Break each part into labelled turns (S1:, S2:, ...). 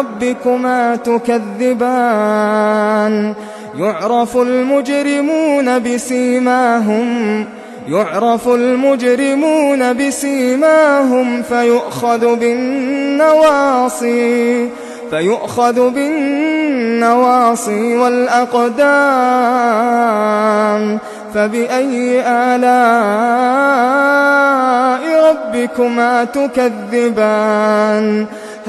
S1: ربكما تكذبان. يعرف المجرمون بسيماهم يعرف المجرمون بسيماهم فيؤخذ بالنواصي فيؤخذ بالنواصي والأقدام. فبأي آلاء ربكما تكذبان؟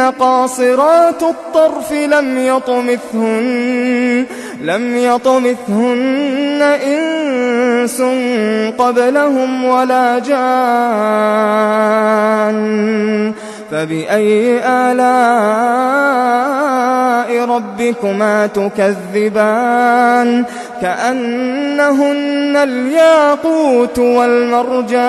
S1: قاصرات الطرف لم يطمثهن لم يطمثهن إنس قبلهم ولا جان. فبأي آلاء ربكما تكذبان؟ كأنهن الياقوت والمرجان.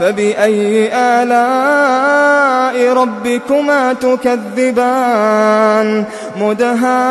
S1: فبأي آلاء ربكما تكذبان؟ مدهامتان.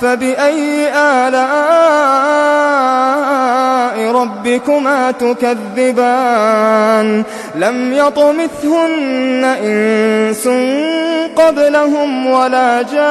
S1: فبأي آلاء ربكما تكذبان؟ لم يطمثهن إنس قبلهم ولا جان.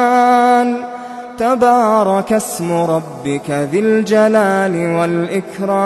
S1: تبارك اسم ربك ذي الجلال والإكرام.